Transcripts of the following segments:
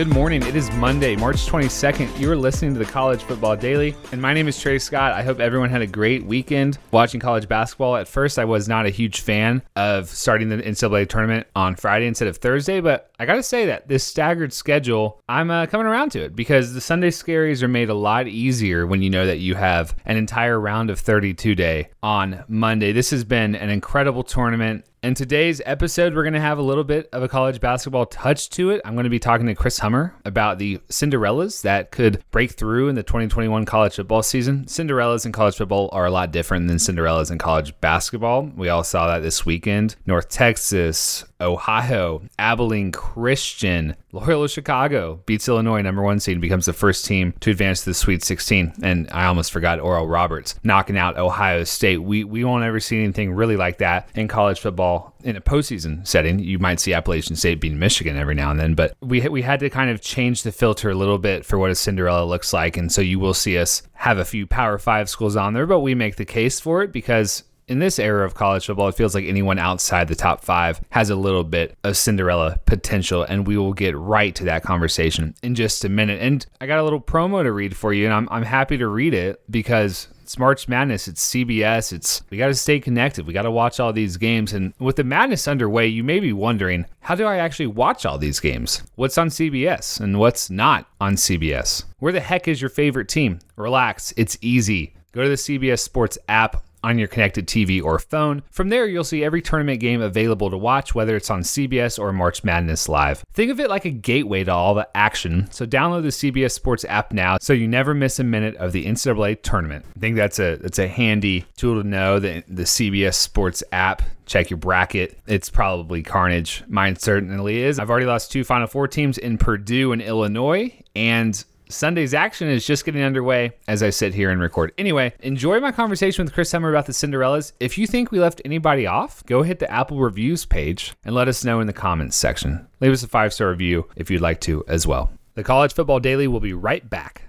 Good morning. It is Monday, March 22nd. You are listening to the College Football Daily, and my name is Trey Scott. I hope everyone had a great weekend watching college basketball. At first, I was not a huge fan of starting the NCAA tournament on Friday instead of Thursday, but I got to say that this staggered schedule, I'm uh, coming around to it because the Sunday scaries are made a lot easier when you know that you have an entire round of 32 day on Monday. This has been an incredible tournament. In today's episode, we're going to have a little bit of a college basketball touch to it. I'm going to be talking to Chris Hummer about the Cinderellas that could break through in the 2021 college football season. Cinderellas in college football are a lot different than Cinderellas in college basketball. We all saw that this weekend. North Texas, Ohio, Abilene Christian, Loyola Chicago beats Illinois number one seed and becomes the first team to advance to the Sweet 16. And I almost forgot Oral Roberts knocking out Ohio State. We we won't ever see anything really like that in college football in a postseason setting. You might see Appalachian State beating Michigan every now and then, but we we had to kind of change the filter a little bit for what a Cinderella looks like, and so you will see us have a few Power Five schools on there, but we make the case for it because in this era of college football, it feels like anyone outside the top five has a little bit of Cinderella potential, and we will get right to that conversation in just a minute. And I got a little promo to read for you, and I'm, I'm happy to read it because it's March Madness. It's CBS. It's we got to stay connected. We got to watch all these games. And with the madness underway, you may be wondering, how do I actually watch all these games? What's on CBS and what's not on CBS? Where the heck is your favorite team? Relax. It's easy. Go to the CBS Sports app on your connected TV or phone. From there, you'll see every tournament game available to watch, whether it's on CBS or March Madness Live. Think of it like a gateway to all the action, so download the CBS Sports app now so you never miss a minute of the NCAA tournament. I think that's a that's a handy tool to know that the CBS Sports app check your bracket. It's probably carnage. Mine certainly is. I've already lost two Final Four teams in Purdue and Illinois, and Sunday's action is just getting underway as I sit here and record. Anyway, enjoy my conversation with Chris Hummer about the Cinderellas. If you think we left anybody off, go hit the Apple Reviews page and let us know in the comments section. Leave us a five star review if you'd like to as well. The College Football Daily will be right back.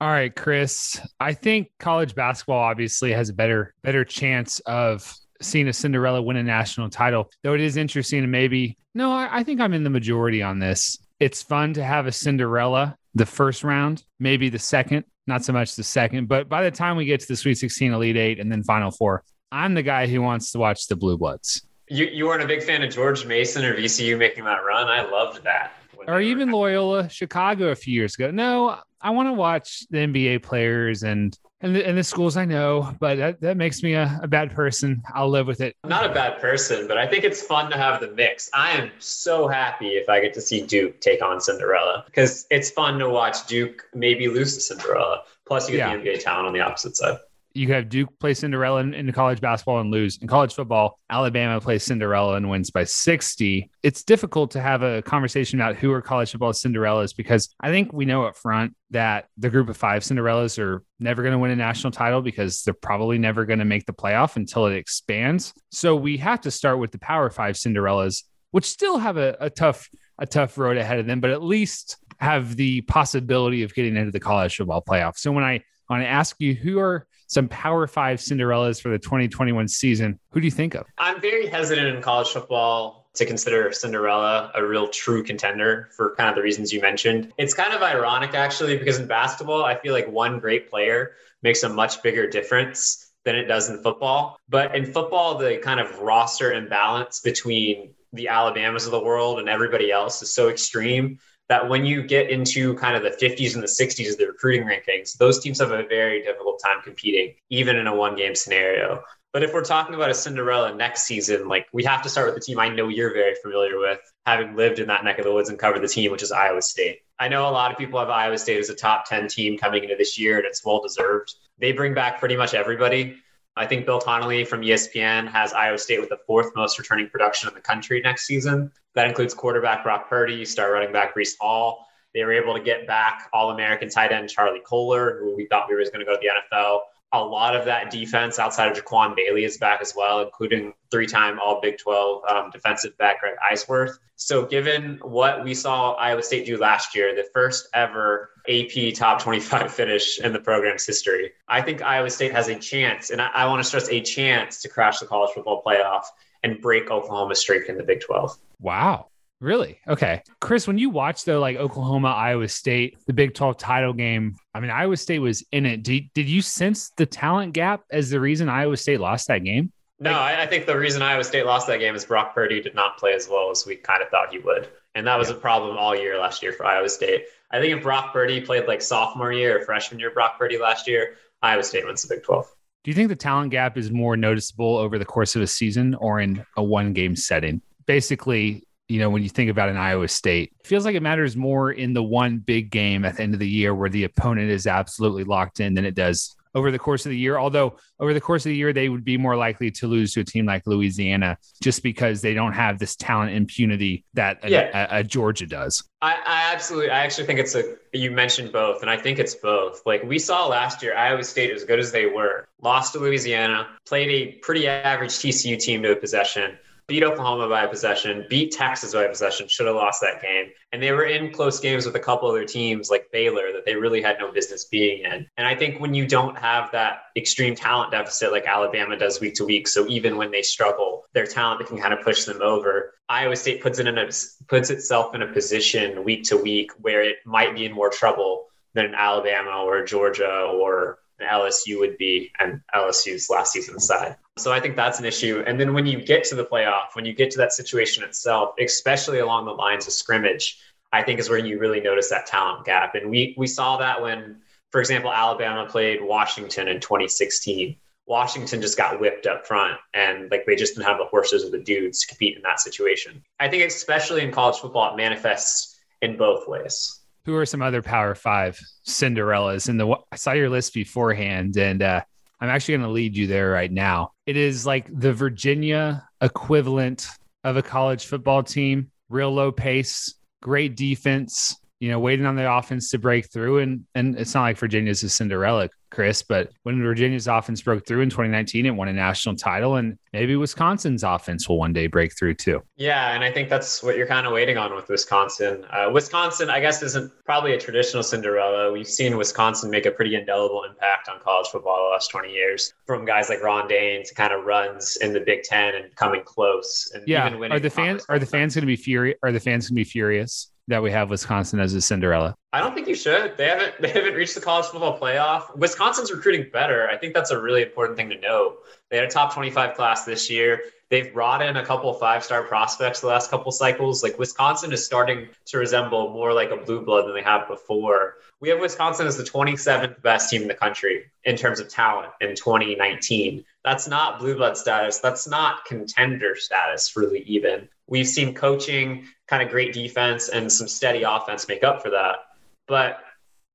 All right, Chris. I think college basketball obviously has a better better chance of seeing a Cinderella win a national title. Though it is interesting and maybe no, I, I think I'm in the majority on this. It's fun to have a Cinderella the first round, maybe the second, not so much the second. But by the time we get to the Sweet 16, Elite Eight, and then Final Four, I'm the guy who wants to watch the Blue Bloods. You, you weren't a big fan of George Mason or VCU making that run. I loved that. Or even Loyola Chicago a few years ago. No, I want to watch the NBA players and and the, and the schools I know, but that, that makes me a, a bad person. I'll live with it. I'm not a bad person, but I think it's fun to have the mix. I am so happy if I get to see Duke take on Cinderella because it's fun to watch Duke maybe lose to Cinderella. Plus, you get yeah. the NBA talent on the opposite side you have Duke play Cinderella in, college basketball and lose. In college football, Alabama plays Cinderella and wins by 60. It's difficult to have a conversation about who are college football Cinderellas because I think we know up front that the group of five Cinderellas are never going to win a national title because they're probably never going to make the playoff until it expands. So we have to start with the Power Five Cinderellas, which still have a, a tough a tough road ahead of them, but at least have the possibility of getting into the college football playoff. So when I when I ask you who are some Power Five Cinderellas for the 2021 season. Who do you think of? I'm very hesitant in college football to consider Cinderella a real true contender for kind of the reasons you mentioned. It's kind of ironic actually because in basketball, I feel like one great player makes a much bigger difference than it does in football. But in football, the kind of roster imbalance between the Alabamas of the world and everybody else is so extreme that when you get into kind of the 50s and the 60s of the recruiting rankings, those teams have a very difficult time competing, even in a one game scenario. But if we're talking about a Cinderella next season, like we have to start with the team I know you're very familiar with, having lived in that neck of the woods and covered the team, which is Iowa State. I know a lot of people have Iowa State as a top 10 team coming into this year, and it's well deserved. They bring back pretty much everybody. I think Bill Connelly from ESPN has Iowa State with the fourth most returning production in the country next season. That includes quarterback Brock Purdy, star running back Breece Hall. They were able to get back All American tight end Charlie Kolar, who we thought we was going to go to the NFL a lot of that defense outside of Jaquan Bailey is back as well, including three-time All Big 12 um, defensive back Greg Eisworth. So, given what we saw Iowa State do last year, the first ever AP top 25 finish in the program's history, I think Iowa State has a chance, and I, I want to stress a chance to crash the college football playoff and break Oklahoma's streak in the Big 12. Wow. Really? Okay. Chris, when you watch though, like Oklahoma, Iowa State, the Big 12 title game, I mean, Iowa State was in it. Did, did you sense the talent gap as the reason Iowa State lost that game? No, I, I think the reason Iowa State lost that game is Brock Purdy did not play as well as we kind of thought he would. And that was yeah. a problem all year last year for Iowa State. I think if Brock Purdy played like sophomore year or freshman year Brock Purdy last year, Iowa State wins the Big 12. Do you think the talent gap is more noticeable over the course of a season or in a one game setting? Basically, you know, when you think about an Iowa State, it feels like it matters more in the one big game at the end of the year where the opponent is absolutely locked in than it does over the course of the year. Although over the course of the year, they would be more likely to lose to a team like Louisiana just because they don't have this talent impunity that yeah. a, a, a Georgia does. I, I, absolutely, I actually think it's a, you mentioned both, and I think it's both. Like we saw last year, Iowa State, as good as they were, lost to Louisiana, played a pretty average TCU team to a possession beat Oklahoma by a possession, beat Texas by a possession, should have lost that game. And they were in close games with a couple other teams like Baylor that they really had no business being in. And I think when you don't have that extreme talent deficit like Alabama does week to week, so even when they struggle, their talent can kind of push them over. Iowa State puts it in a puts itself in a position week to week where it might be in more trouble than Alabama or Georgia or LSU would be and LSU's last season side. So I think that's an issue. And then when you get to the playoff, when you get to that situation itself, especially along the lines of scrimmage, I think is where you really notice that talent gap. And we we saw that when, for example, Alabama played Washington in 2016. Washington just got whipped up front and like they just didn't have the horses or the dudes to compete in that situation. I think especially in college football, it manifests in both ways who are some other Power Five Cinderellas? And the I saw your list beforehand, and uh, I'm actually going to lead you there right now. It is like the Virginia equivalent of a college football team, real low pace, great defense, you know, waiting on the offense to break through. And and it's not like Virginia's a Cinderella, Chris, but when Virginia's offense broke through in 2019, it won a national title, and maybe Wisconsin's offense will one day break through too. Yeah, and I think that's what you're kind of waiting on with Wisconsin. Uh, Wisconsin, I guess, isn't probably a traditional Cinderella. We've seen Wisconsin make a pretty indelible impact on college football the last 20 years, from guys like Ron Dayne to kind of runs in the Big Ten and coming close. And yeah, are the fans are the fans going to be furious? Are the fans going to be furious? That we have Wisconsin as a Cinderella? I don't think you should. They haven't they haven't reached the college football playoff. Wisconsin's recruiting better. I think that's a really important thing to know. They had a top 25 class this year. They've brought in a couple five-star prospects the last couple cycles. Like Wisconsin is starting to resemble more like a blue blood than they have before. We have Wisconsin as the 27th best team in the country in terms of talent in 2019. That's not blue blood status. That's not contender status, really, even. We've seen coaching, kind of great defense, and some steady offense make up for that. But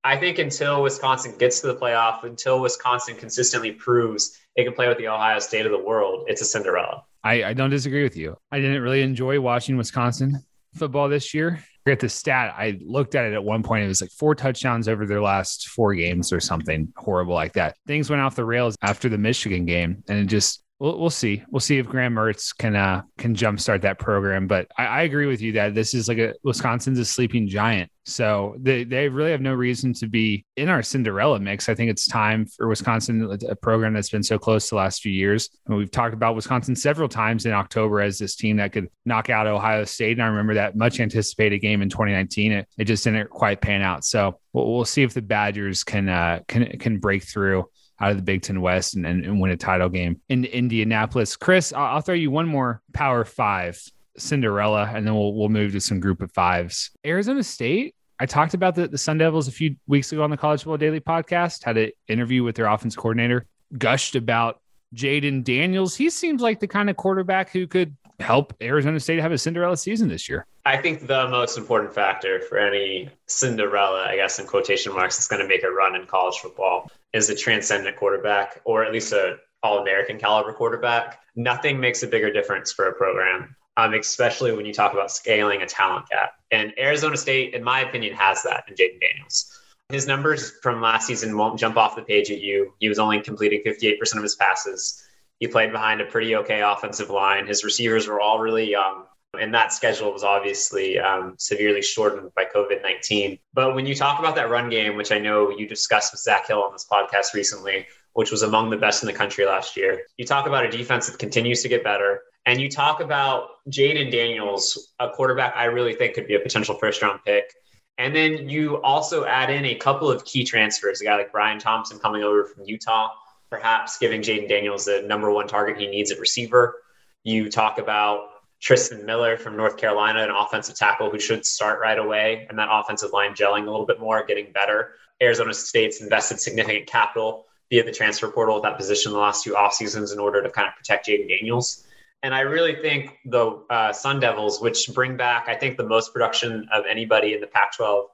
I think until Wisconsin gets to the playoff, until Wisconsin consistently proves it can play with the Ohio State of the world, it's a Cinderella. I, I don't disagree with you. I didn't really enjoy watching Wisconsin football this year. I forget the stat. I looked at it at one point. It was like four touchdowns over their last four games or something horrible like that. Things went off the rails after the Michigan game, and it just we'll, we'll see. We'll see if Graham Mertz can uh, can jumpstart that program. But I, I, agree with you that this is like a Wisconsin's a sleeping giant. So they, they really have no reason to be in our Cinderella mix. I think it's time for Wisconsin, a program that's been so close the last few years. And we've talked about Wisconsin several times in October as this team that could knock out Ohio State. And I remember that much anticipated game in 2019. It, it just didn't quite pan out. So we'll, we'll see if the Badgers can uh, can can break through out of the Big Ten West and, and win a title game in Indianapolis. Chris, I'll, I'll throw you one more Power Five Cinderella, and then we'll we'll move to some Group of Fives. Arizona State. I talked about the, the Sun Devils a few weeks ago on the College Football Daily podcast. Had an interview with their offense coordinator, gushed about Jayden Daniels. He seems like the kind of quarterback who could help Arizona State have a Cinderella season this year. I think the most important factor for any Cinderella, I guess in quotation marks, that's going to make a run in college football is a transcendent quarterback, or at least a All-American caliber quarterback. Nothing makes a bigger difference for a program, um, especially when you talk about scaling a talent gap. And Arizona State, in my opinion, has that in Jayden Daniels. His numbers from last season won't jump off the page at you. He was only completing 58% of his passes. He played behind a pretty okay offensive line. His receivers were all really young. And that schedule was obviously um, severely shortened by COVID 19. But when you talk about that run game, which I know you discussed with Zach Hill on this podcast recently, which was among the best in the country last year, you talk about a defense that continues to get better And you talk about Jayden Daniels, a quarterback I really think could be a potential first round pick. And then you also add in a couple of key transfers, a guy like Bryan Thompson coming over from Utah, perhaps giving Jayden Daniels the number one target he needs at receiver. You talk about Tristan Miller from North Carolina, an offensive tackle who should start right away, and that offensive line gelling a little bit more, getting better. Arizona State's invested significant capital via the transfer portal at that position the last two off seasons in order to kind of protect Jayden Daniels. And I really think the uh, Sun Devils, which bring back, I think, the most production of anybody in the Pac 12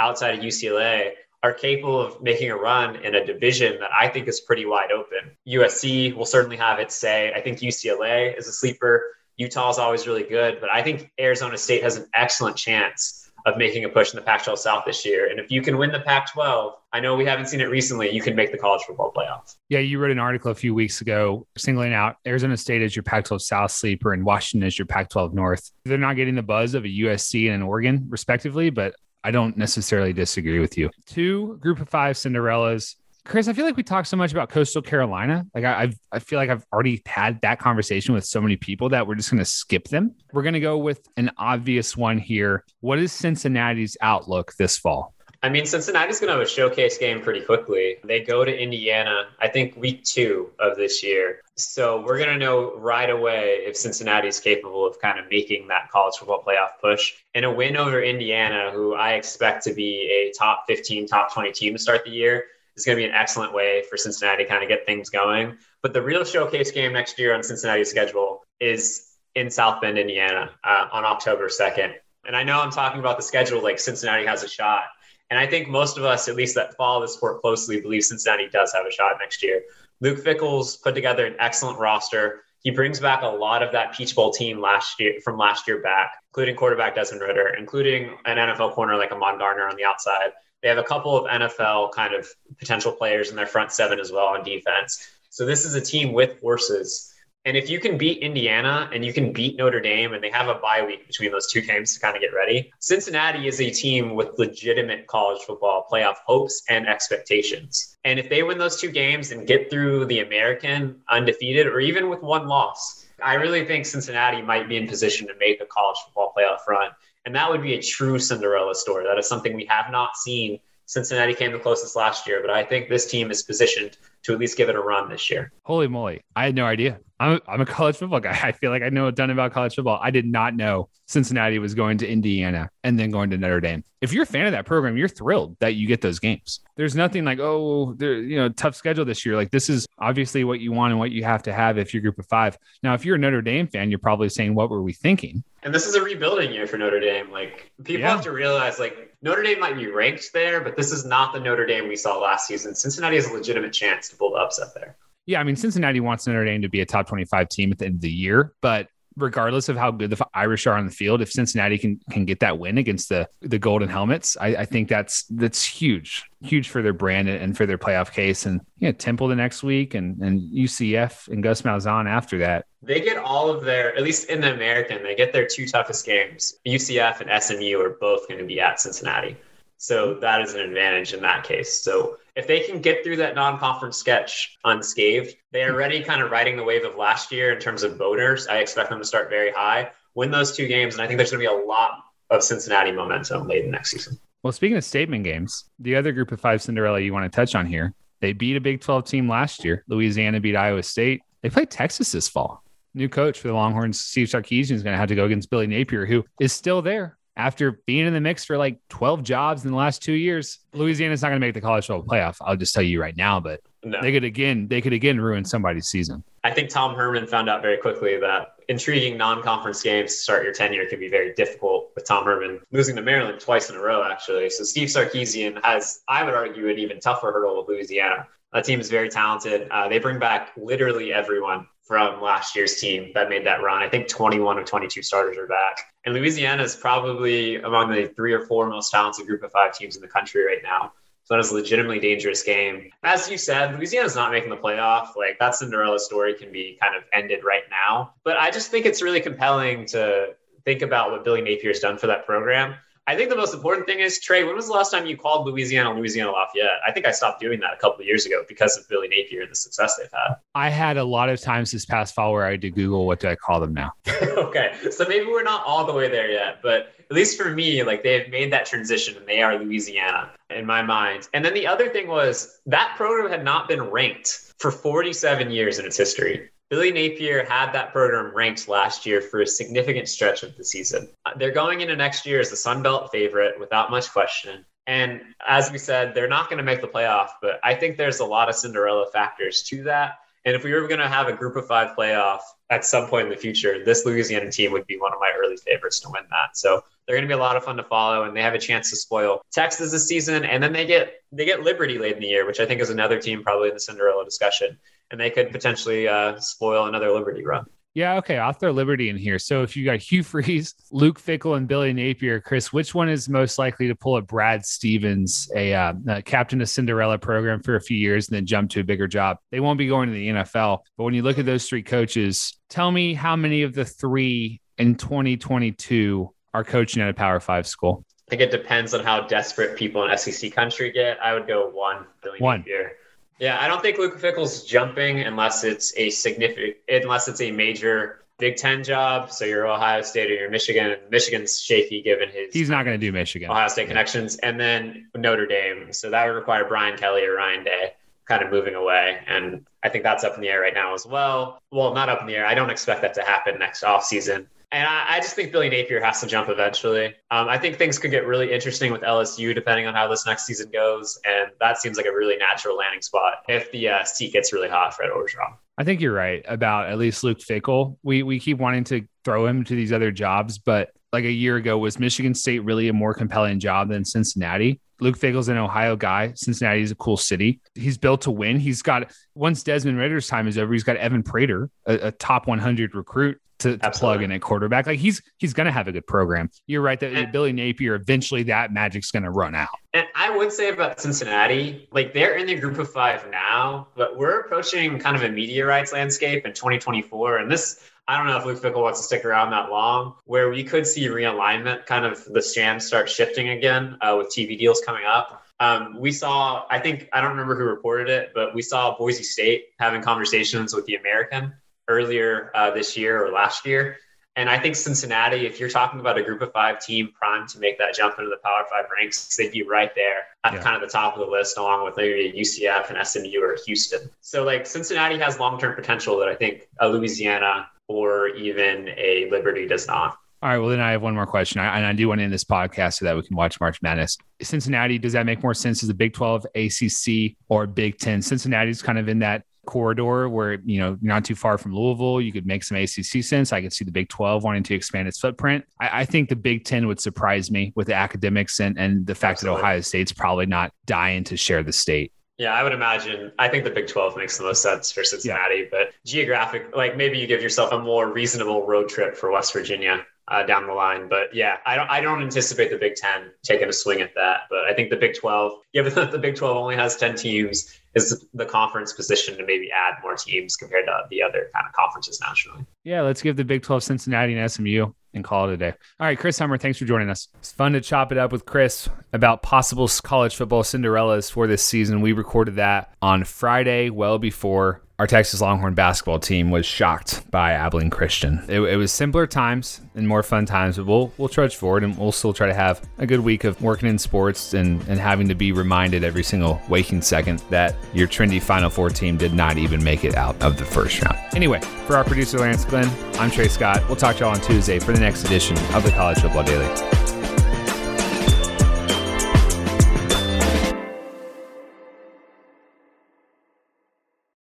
outside of UCLA, are capable of making a run in a division that I think is pretty wide open. USC will certainly have its say. I think UCLA is a sleeper. Utah is always really good, but I think Arizona State has an excellent chance of making a push in the Pac 12 South this year. And if you can win the Pac 12, I know we haven't seen it recently, you can make the college football playoffs. Yeah, you wrote an article a few weeks ago singling out Arizona State as your Pac 12 South sleeper and Washington as your Pac 12 North. They're not getting the buzz of a USC and an Oregon, respectively, but I don't necessarily disagree with you. Two group of five Cinderellas Chris, I feel like we talk so much about Coastal Carolina. Like I, I've, I feel like I've already had that conversation with so many people that we're just going to skip them. We're going to go with an obvious one here. What is Cincinnati's outlook this fall? I mean, Cincinnati's going to have a showcase game pretty quickly. They go to Indiana, I think, week two of this year. So we're going to know right away if Cincinnati's capable of kind of making that college football playoff push. And a win over Indiana, who I expect to be a top 15, top 20 team to start the year, is going to be an excellent way for Cincinnati to kind of get things going. But the real showcase game next year on Cincinnati's schedule is in South Bend, Indiana, uh, on October 2nd. And I know I'm talking about the schedule like Cincinnati has a shot. And I think most of us, at least that follow the sport closely, believe Cincinnati does have a shot next year. Luke Fickell's put together an excellent roster. He brings back a lot of that Peach Bowl team last year from last year back, including quarterback Desmond Ridder, including an NFL corner like Ahmad Gardner on the outside, they have a couple of NFL kind of potential players in their front seven as well on defense. So this is a team with horses. And if you can beat Indiana and you can beat Notre Dame, and they have a bye week between those two games to kind of get ready, Cincinnati is a team with legitimate college football playoff hopes and expectations. And if they win those two games and get through the American undefeated or even with one loss, I really think Cincinnati might be in position to make a college football playoff run. And that would be a true Cinderella story. That is something we have not seen. Cincinnati came the closest last year, but I think this team is positioned to at least give it a run this year. Holy moly. I had no idea. I'm a, I'm a college football guy. I feel like I know a ton about college football. I did not know Cincinnati was going to Indiana and then going to Notre Dame. If you're a fan of that program, you're thrilled that you get those games. There's nothing like, oh, there, you know, tough schedule this year. Like this is obviously what you want and what you have to have if you're group of five. Now, if you're a Notre Dame fan, you're probably saying, what were we thinking? And this is a rebuilding year for Notre Dame. Like people yeah. have to realize, like Notre Dame might be ranked there, but this is not the Notre Dame we saw last season. Cincinnati has a legitimate chance to pull the upset there. Yeah, I mean, Cincinnati wants Notre Dame to be a top 25 team at the end of the year, but regardless of how good the Irish are on the field, if Cincinnati can can get that win against the the Golden Helmets, I, I think that's that's huge, huge for their brand and for their playoff case. And yeah, Temple the next week, and and UCF and Gus Malzahn after that. They get all of their, at least in the American, they get their two toughest games. UCF and SMU are both going to be at Cincinnati. So that is an advantage in that case. So if they can get through that non-conference sketch unscathed, they are already kind of riding the wave of last year in terms of voters. I expect them to start very high, win those two games, and I think there's going to be a lot of Cincinnati momentum late in next season. Well, speaking of statement games, the other group of five Cinderella you want to touch on here, they beat a Big 12 team last year. Louisiana beat Iowa State. They play Texas this fall. New coach for the Longhorns, Steve Sarkisian, is going to have to go against Billy Napier, who is still there after being in the mix for like 12 jobs in the last two years, Louisiana's not going to make the college football playoff. I'll just tell you right now, but no. they could again, they could again ruin somebody's season. I think Tom Herman found out very quickly that intriguing non-conference games to start your tenure can be very difficult with Tom Herman losing to Maryland twice in a row, actually. So Steve Sarkisian has, I would argue, an even tougher hurdle with Louisiana. That team is very talented. Uh, they bring back literally everyone from last year's team that made that run. I think 21 of 22 starters are back. And Louisiana is probably among the three or four most talented group of five teams in the country right now. So that is a legitimately dangerous game. As you said, Louisiana's not making the playoff. Like that Cinderella story can be kind of ended right now. But I just think it's really compelling to think about what Billy Napier's done for that program. I think the most important thing is Trey. When was the last time you called Louisiana Louisiana Lafayette? I think I stopped doing that a couple of years ago because of Billy Napier and the success they've had. I had a lot of times this past fall where I had to Google what do I call them now. okay, so maybe we're not all the way there yet, but at least for me, like they've made that transition and they are Louisiana in my mind. And then the other thing was that program had not been ranked for 47 years in its history. Billy Napier had that program ranked last year for a significant stretch of the season. They're going into next year as the Sun Belt favorite without much question. And as we said, they're not going to make the playoff, but I think there's a lot of Cinderella factors to that. And if we were going to have a group of five playoff at some point in the future, this Louisiana team would be one of my early favorites to win that. So they're going to be a lot of fun to follow, and they have a chance to spoil Texas this season, and then they get they get Liberty late in the year, which I think is another team probably in the Cinderella discussion and they could potentially uh, spoil another Liberty run. Yeah, okay. I'll throw Liberty in here. So if you got Hugh Freeze, Luke Fickell, and Billy Napier, Chris, which one is most likely to pull a Brad Stevens, a, uh, a captain of Cinderella program for a few years and then jump to a bigger job? They won't be going to the NFL. But when you look at those three coaches, tell me how many of the three in 2022 are coaching at a Power Five school? I think it depends on how desperate people in SEC country get. I would go one. Billy one. Napier. Yeah, I don't think Luke Fickell's jumping unless it's a significant, unless it's a major Big Ten job. So you're Ohio State or you're Michigan. Michigan's shaky given his. He's not going to do Michigan. Ohio State yeah. connections, and then Notre Dame. So that would require Brian Kelly or Ryan Day kind of moving away, and I think that's up in the air right now as well. Well, not up in the air. I don't expect that to happen next off season. And I, I, just think Billy Napier has to jump eventually. Um, I think things could get really interesting with LSU depending on how this next season goes. And that seems like a really natural landing spot if the uh, seat gets really hot for Ed Orgeron. I think you're right about at least Luke Fickell. We we keep wanting to throw him to these other jobs, but like a year ago, was Michigan State really a more compelling job than Cincinnati? Luke Fickell's an Ohio guy. Cincinnati is a cool city. He's built to win. He's got once Desmond Ridder's time is over, he's got Evan Prater, a, a top 100 recruit to, to plug in a quarterback. Like he's he's going to have a good program. You're right that and, Billy Napier eventually that magic's going to run out. And I would say about Cincinnati, like they're in the group of five now, but we're approaching kind of a media rights landscape in 2024, and this. I don't know if Luke Fickell wants to stick around that long, where we could see realignment, kind of the stands start shifting again uh, with TV deals coming up. Um, we saw, I think, I don't remember who reported it, but we saw Boise State having conversations with the American earlier uh, this year or last year. And I think Cincinnati, if you're talking about a group of five team primed to make that jump into the Power Five ranks, they'd be right there at yeah. kind of the top of the list, along with maybe UCF and SMU or Houston. So, like, Cincinnati has long term potential that I think a Louisiana or even a Liberty does not. All right. Well, then I have one more question. I, and I do want to end this podcast so that we can watch March Madness. Cincinnati, does that make more sense as a Big 12, ACC, or Big 10? Cincinnati's kind of in that corridor where you know you're not too far from Louisville. You could make some ACC sense. I could see the Big 12 wanting to expand its footprint. I, I think the Big 10 would surprise me with the academics and and the fact Absolutely. that Ohio State's probably not dying to share the state. Yeah, I would imagine. I think the Big 12 makes the most sense for Cincinnati, yeah. but geographic, like maybe you give yourself a more reasonable road trip for West Virginia uh, down the line. But yeah, I don't I don't anticipate the Big Ten taking a swing at that. But I think the Big Twelve, given that the Big Twelve only has ten teams, is the conference position to maybe add more teams compared to the other kind of conferences nationally. Yeah, let's give the Big Twelve Cincinnati and SMU and call it a day. All right, Chris Hummer, thanks for joining us. It's fun to chop it up with Chris about possible college football Cinderellas for this season. We recorded that on Friday, well before our Texas Longhorn basketball team was shocked by Abilene Christian. It, it, was simpler times and more fun times, but we'll we'll trudge forward and we'll still try to have a good week of working in sports and, and having to be reminded every single waking second that your trendy Final Four team did not even make it out of the first round. Anyway, for our producer Lance Glenn, I'm Trey Scott. We'll talk to y'all on Tuesday for the next edition of the College Football Daily.